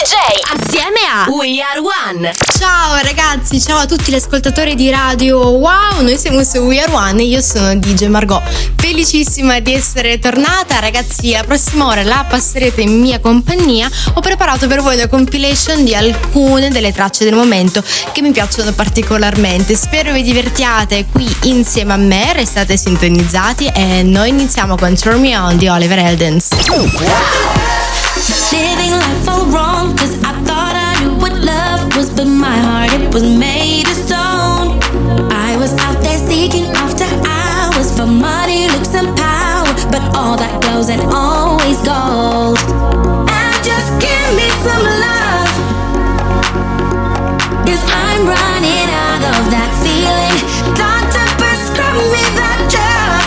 DJ assieme a We Are One. Ciao ragazzi, ciao a tutti gli ascoltatori di radio. Wow, noi siamo su We Are One e io sono DJ Margot. Felicissima di essere tornata, ragazzi. La prossima ora la passerete in mia compagnia. Ho preparato per voi una compilation di alcune delle tracce del momento che mi piacciono particolarmente. Spero vi divertiate qui insieme a me, restate sintonizzati e noi iniziamo con Turn Me On di Oliver Eldens. Living life all wrong, cause I thought I knew what love was, but my heart it was made of stone. I was out there seeking after hours for money, looks, and power, but all that goes and always gold. And just give me some love, cause I'm running out of that feeling. Doctor, prescribe me that drug,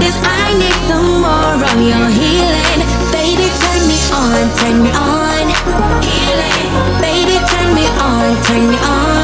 cause I need some more of your healing. On, turn me on. Baby, turn me on, turn me on.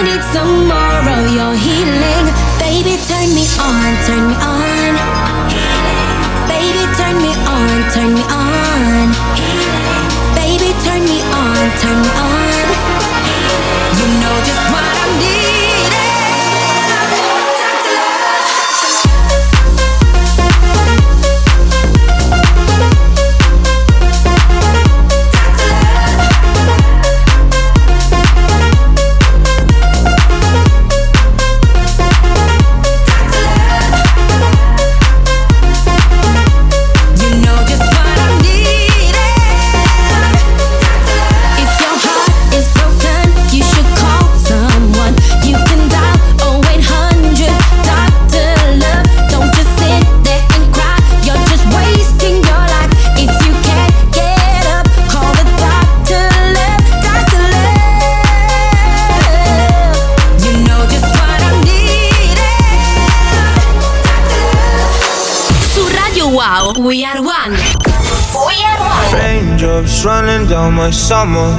I need some more of your healing. Baby, turn me on, turn me on. Baby, turn me on, turn me on. Baby, turn me on, turn me on. You know just what I'm needing. My summer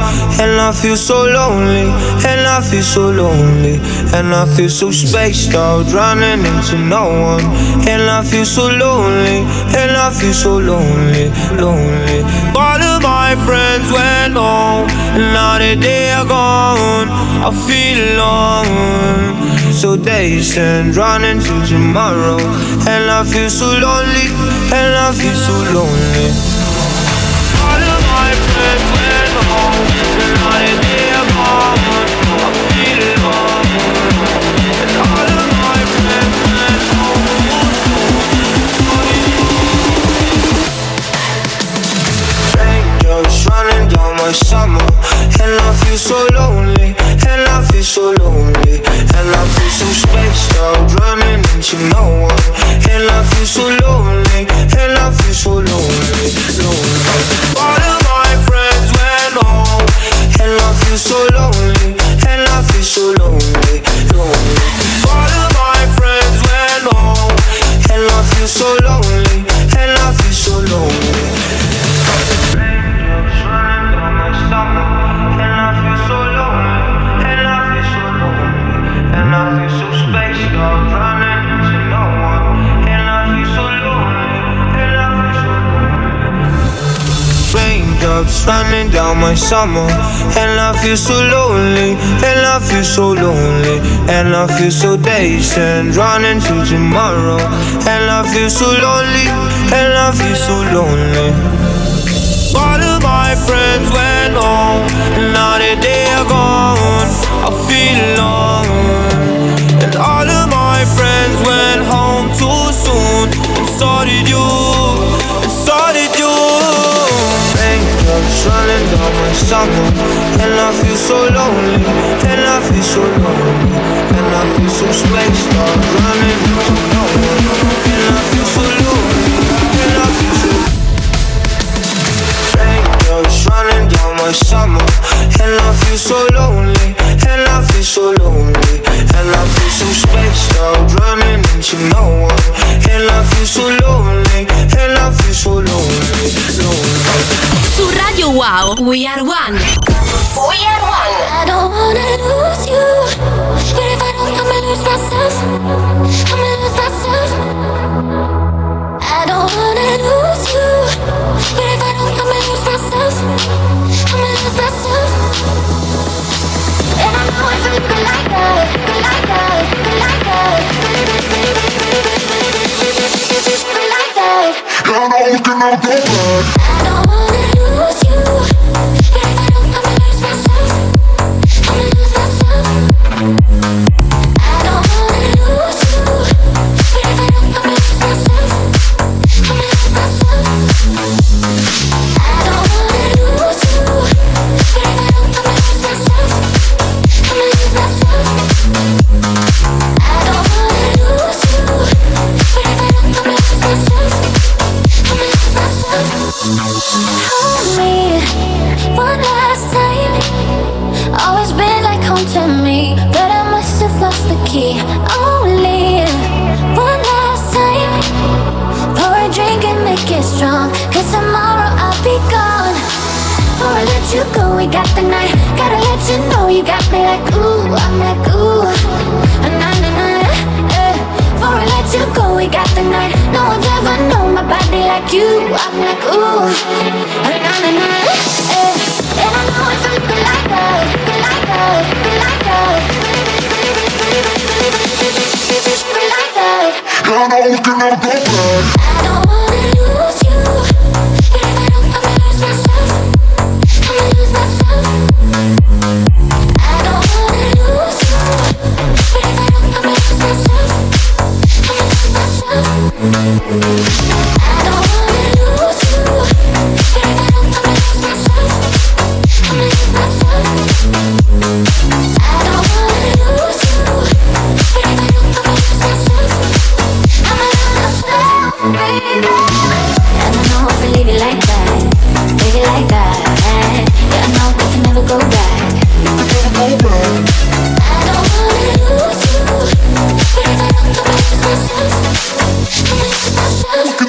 And I feel so lonely And I feel so lonely And I feel so spaced out Running into no one And I feel so lonely And I feel so lonely Lonely. All of my friends went home And now that they are gone I feel alone. So days turn running to tomorrow And I feel so lonely And I feel so lonely summer. And I feel so lonely. And I feel so lonely. And I feel so spaced out Running into no one. And I feel so lonely. And I feel so lonely, lonely. All of my friends went home. And I feel so lonely. And I feel so lonely, lonely. All of my friends went home. And I feel so lonely. And I feel so lonely. Running down my summer, and I feel so lonely, and I feel so lonely, and I feel so and running to tomorrow, and I feel so lonely, and I feel so lonely. All of my friends went home, now that they are gone, I feel alone. And all summer, and I feel so lonely, and I feel so lonely, and I feel so spaced out, running into no one, and I feel so lonely, and I feel so. Raindrops running down my summer, and I feel so lonely, and I feel so lonely, and I feel so spaced out, running into no one, and I feel so lonely, and I feel so lonely, lonely. Su Radio Wow, We Are One. We Are One. I don't wanna lose you, but if I don't, I'ma lose myself. I'ma lose myself. I don't wanna lose you, but if I don't, I'ma lose myself. I'ma lose myself. And I know if you can like that, you can like that, you can like that. You can like that. Yeah, I know we can never go back. I don't wanna we got the night. Gotta let you know you got me like ooh, I'm like ooh, na na na. Eh. Before I let you go, we got the night. No one's ever known my body like you. I'm like ooh, na na na. Eh. And I know it's something like that, like that, like that. Like that. I know we can never go back. I don't wanna lose I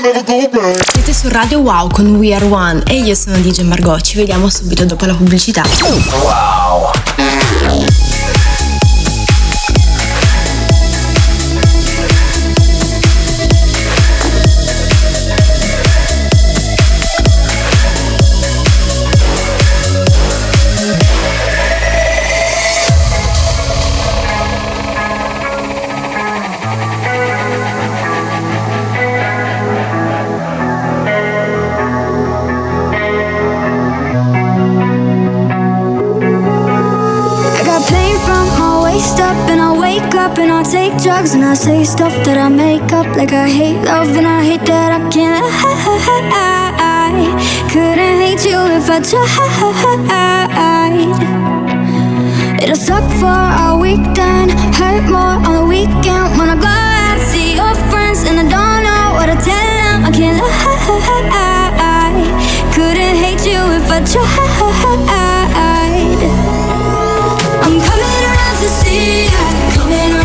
never go back. Siete su Radio Wow con We Are One e io sono DJ Margot. Ci vediamo subito dopo la pubblicità. I drugs and I say stuff that I make up Like I hate love and I hate that I can't. I couldn't hate you if I tried. It'll suck for a week then Hurt more on the weekend. Wanna go out, see your friends And I don't know what to tell them I can't lie. Couldn't hate you if I tried. I'm coming around to see you Coming around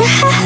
your head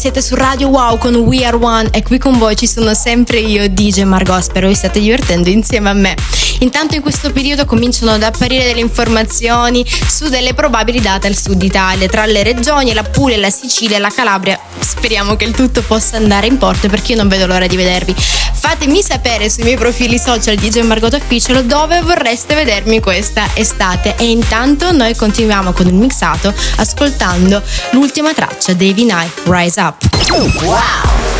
siete su Radio Wow con We Are One e qui con voi ci sono sempre io, DJ Margot. Spero vi state divertendo insieme a me. Intanto in questo periodo cominciano ad apparire delle informazioni su delle probabili date al sud Italia, tra le regioni, la Puglia, la Sicilia e la Calabria. Speriamo che il tutto possa andare in porto perché io non vedo l'ora di vedervi. Fatemi sapere sui miei profili social DJ Margot Official dove vorreste vedermi questa estate e intanto noi continuiamo con il mixato ascoltando l'ultima traccia dei Vinai Rise Up. Wow.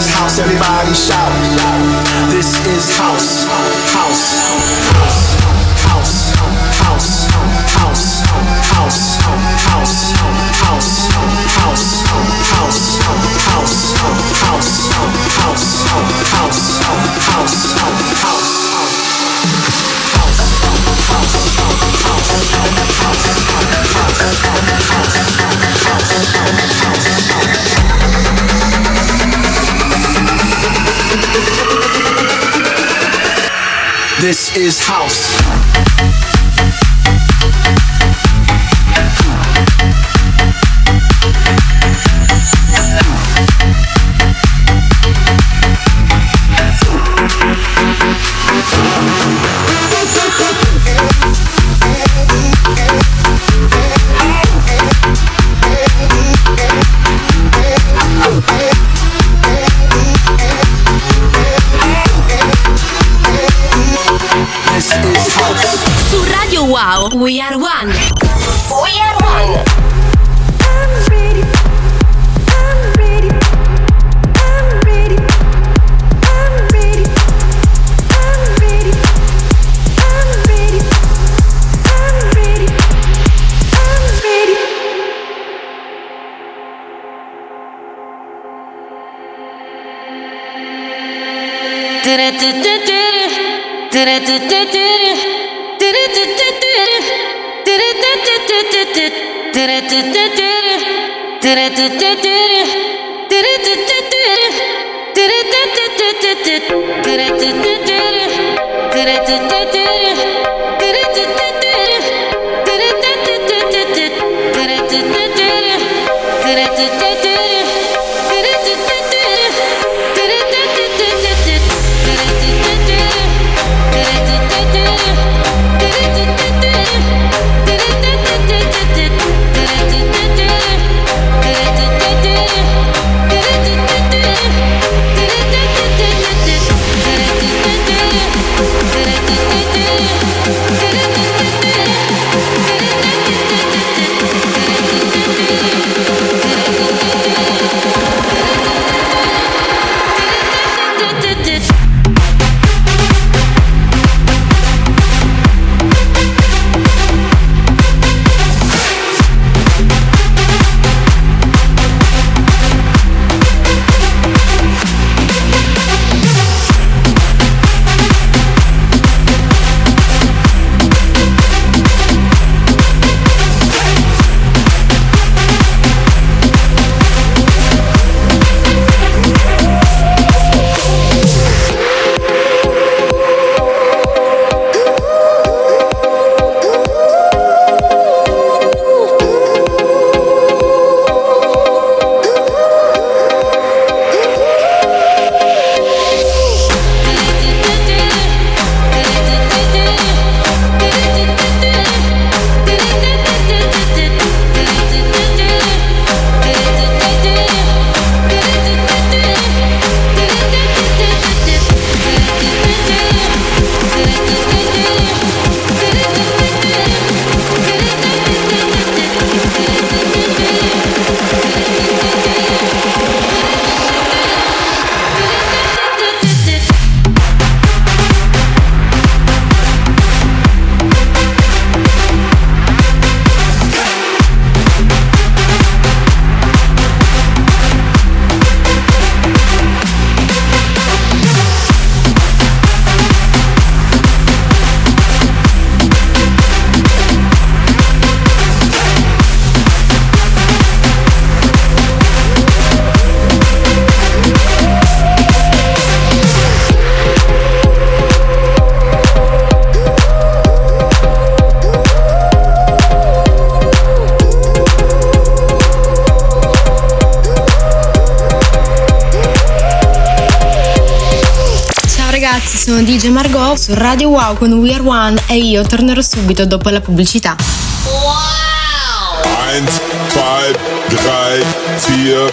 this house, everybody shout. This is how Did it, did it, sono DJ Margot su Radio Wow con We Are One e io tornerò subito dopo la pubblicità. Wow! 1, 2, 3, 4, 1,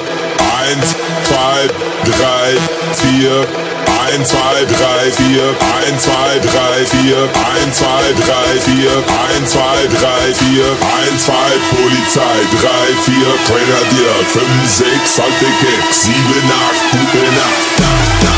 2, 3, 4. 1, 2, 3, 4, 1, 2, 3, 4, 1, 2, 3, 4, 1, 2, 3, 4, 1, 2, Polizei, 3, 4, Grenadier, 5, 6, alte Gag, 7, 8, gute Nacht.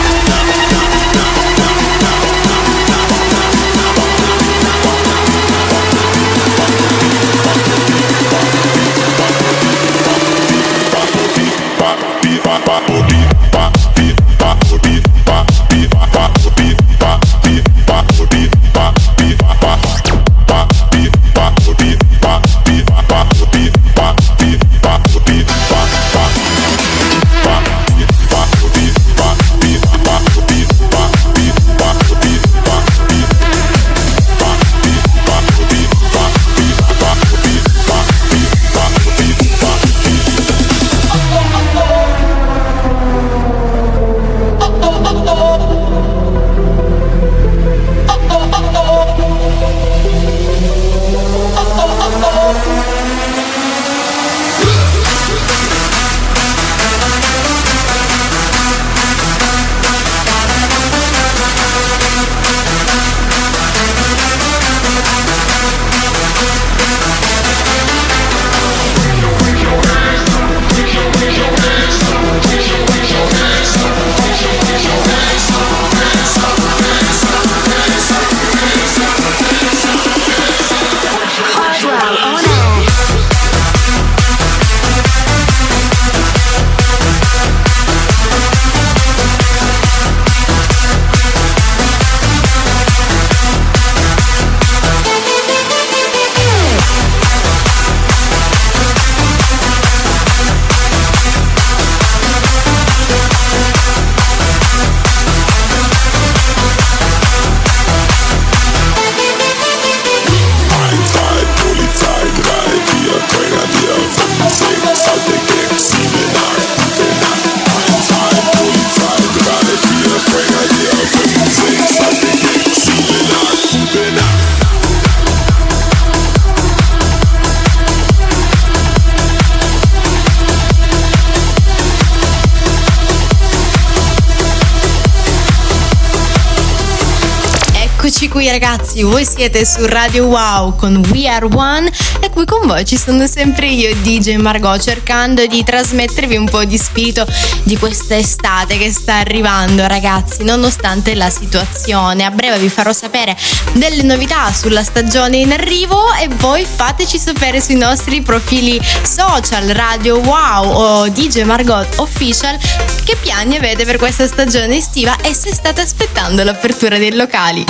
Ragazzi, voi siete su Radio Wow con We Are One e qui con voi ci sono sempre io DJ Margot cercando di trasmettervi un po' di spirito di questa estate che sta arrivando ragazzi, nonostante la situazione. A breve vi farò sapere delle novità sulla stagione in arrivo e voi fateci sapere sui nostri profili social Radio Wow o DJ Margot Official che piani avete per questa stagione estiva e se state aspettando l'apertura dei locali.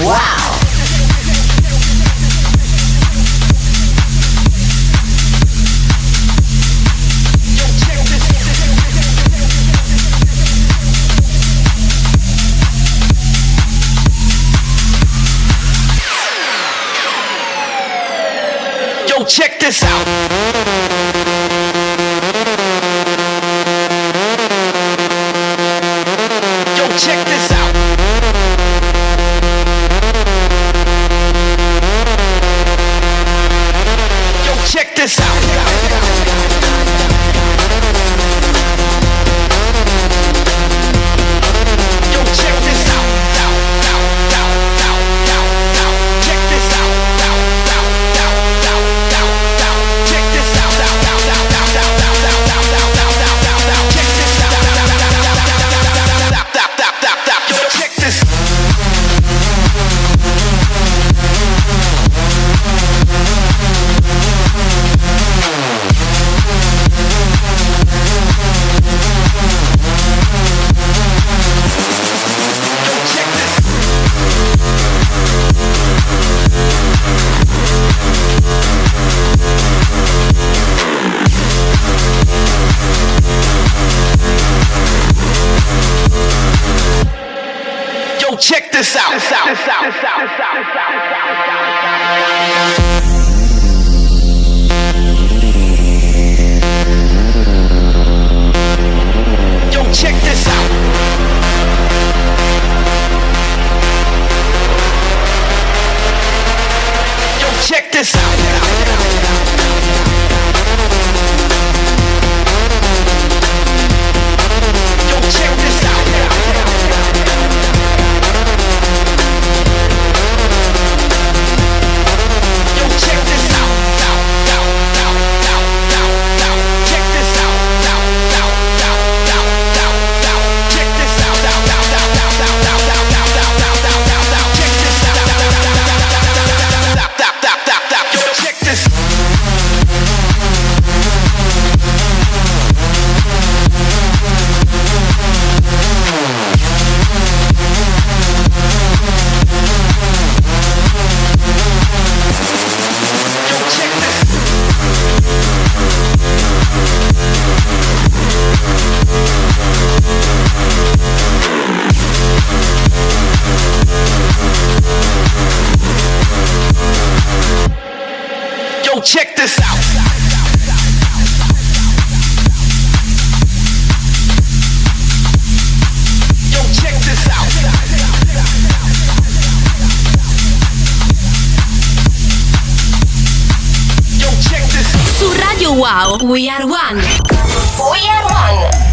Wow! This out. This out. This out. This out. This out. This out. This out. Yo, check this out. Yo, check this out. Check this out. Yo, check this out. Don't check this. Su Radio Wow, We Are One. We Are One.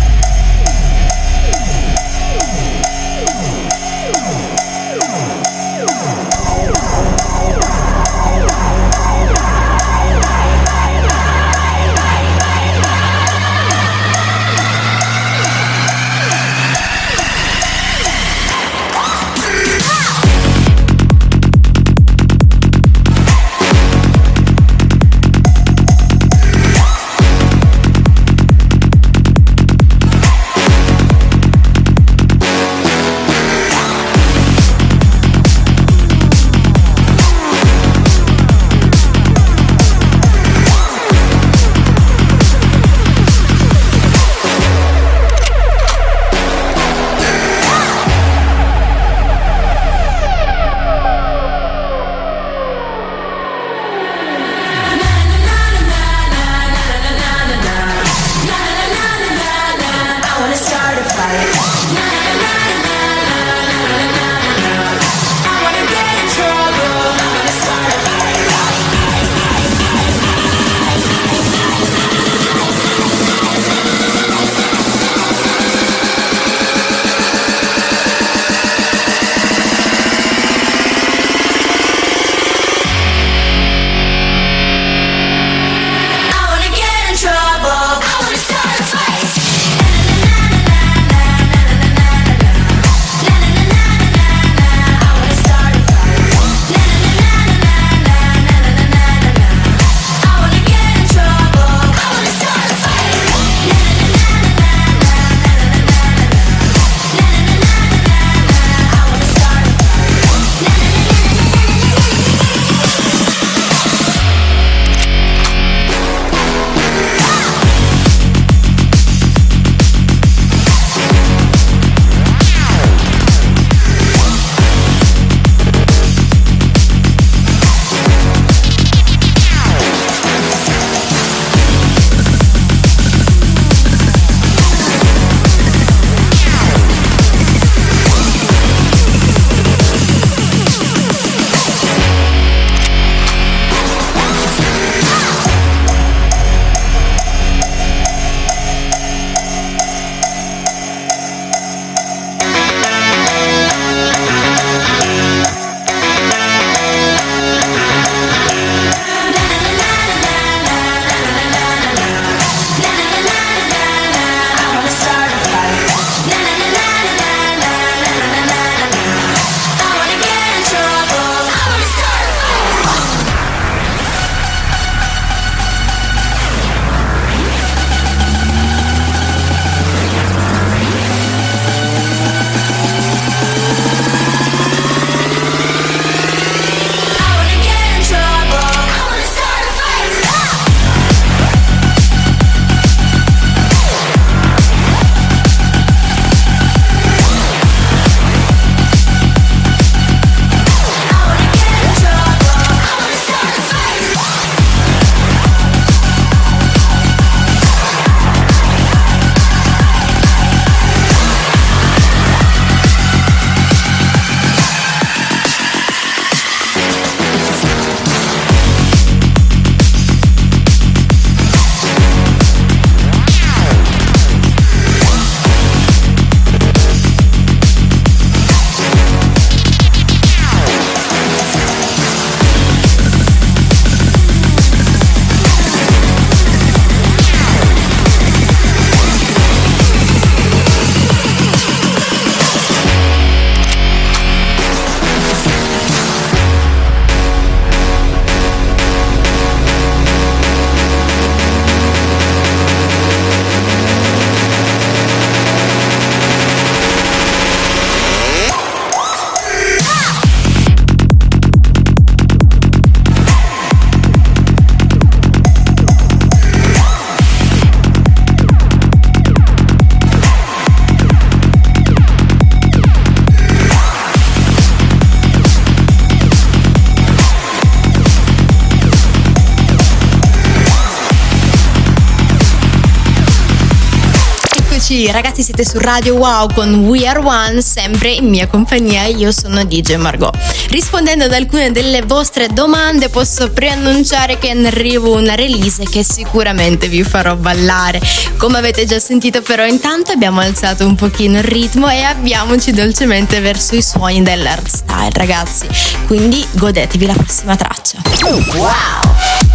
Ragazzi, siete su Radio Wow con We Are One, sempre in mia compagnia, io sono DJ Margot. Rispondendo ad alcune delle vostre domande posso preannunciare che è in arrivo una release che sicuramente vi farò ballare. Come avete già sentito però intanto abbiamo alzato un pochino il ritmo e avviamoci dolcemente verso i suoni dell'hardstyle ragazzi. Quindi godetevi la prossima traccia. Wow!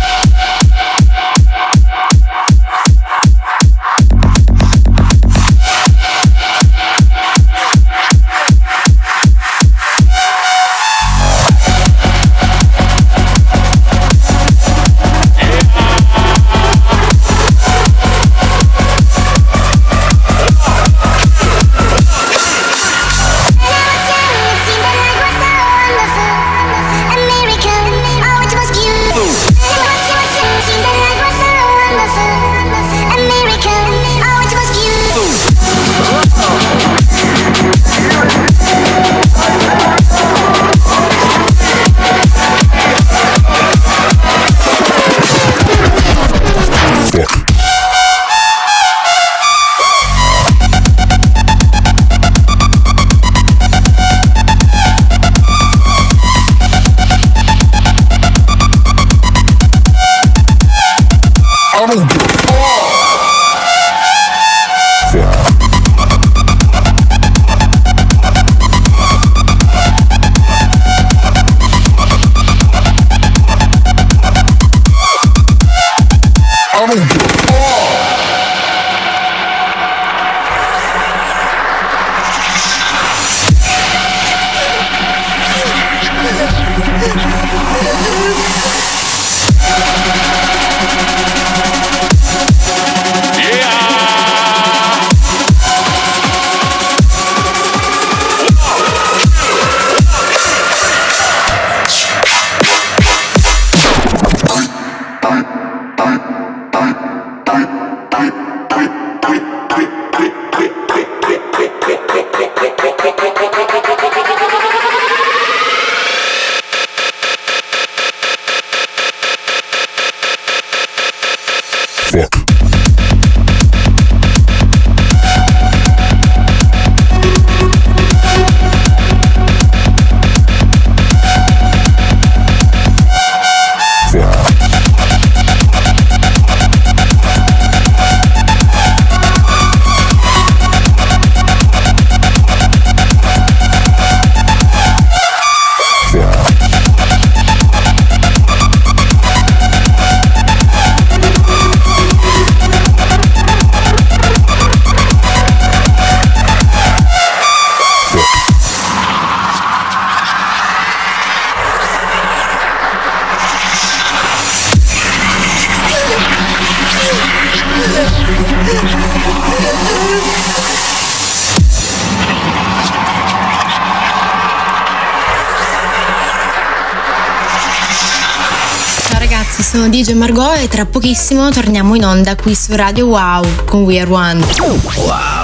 Sono DJ Margot e tra pochissimo torniamo in onda qui su Radio Wow con We Are One. Mama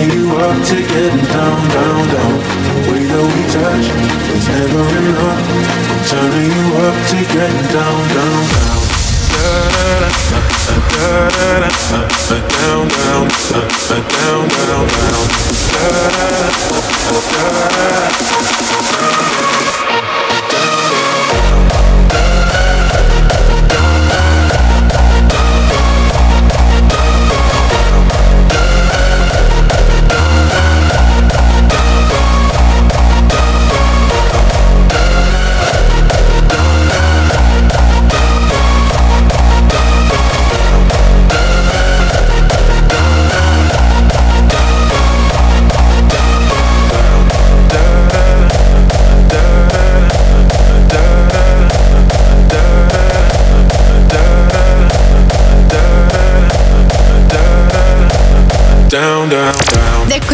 turning you up to getting down, down, down. The way that we touch is never enough. Turning you da da da da da down, down, down, down, down. Down,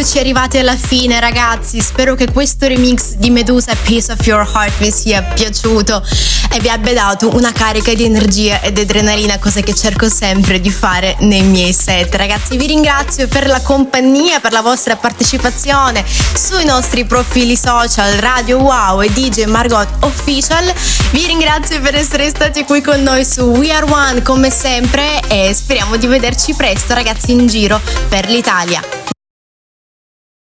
eccoci arrivati alla fine ragazzi, spero che questo remix di Medusa Piece of Your Heart vi sia piaciuto e vi abbia dato una carica di energia ed adrenalina, cosa che cerco sempre di fare nei miei set. Ragazzi vi ringrazio per la compagnia, per la vostra partecipazione sui nostri profili social Radio Wow e DJ Margot Official. Vi ringrazio per essere stati qui con noi su We Are One come sempre e speriamo di vederci presto ragazzi in giro per l'Italia.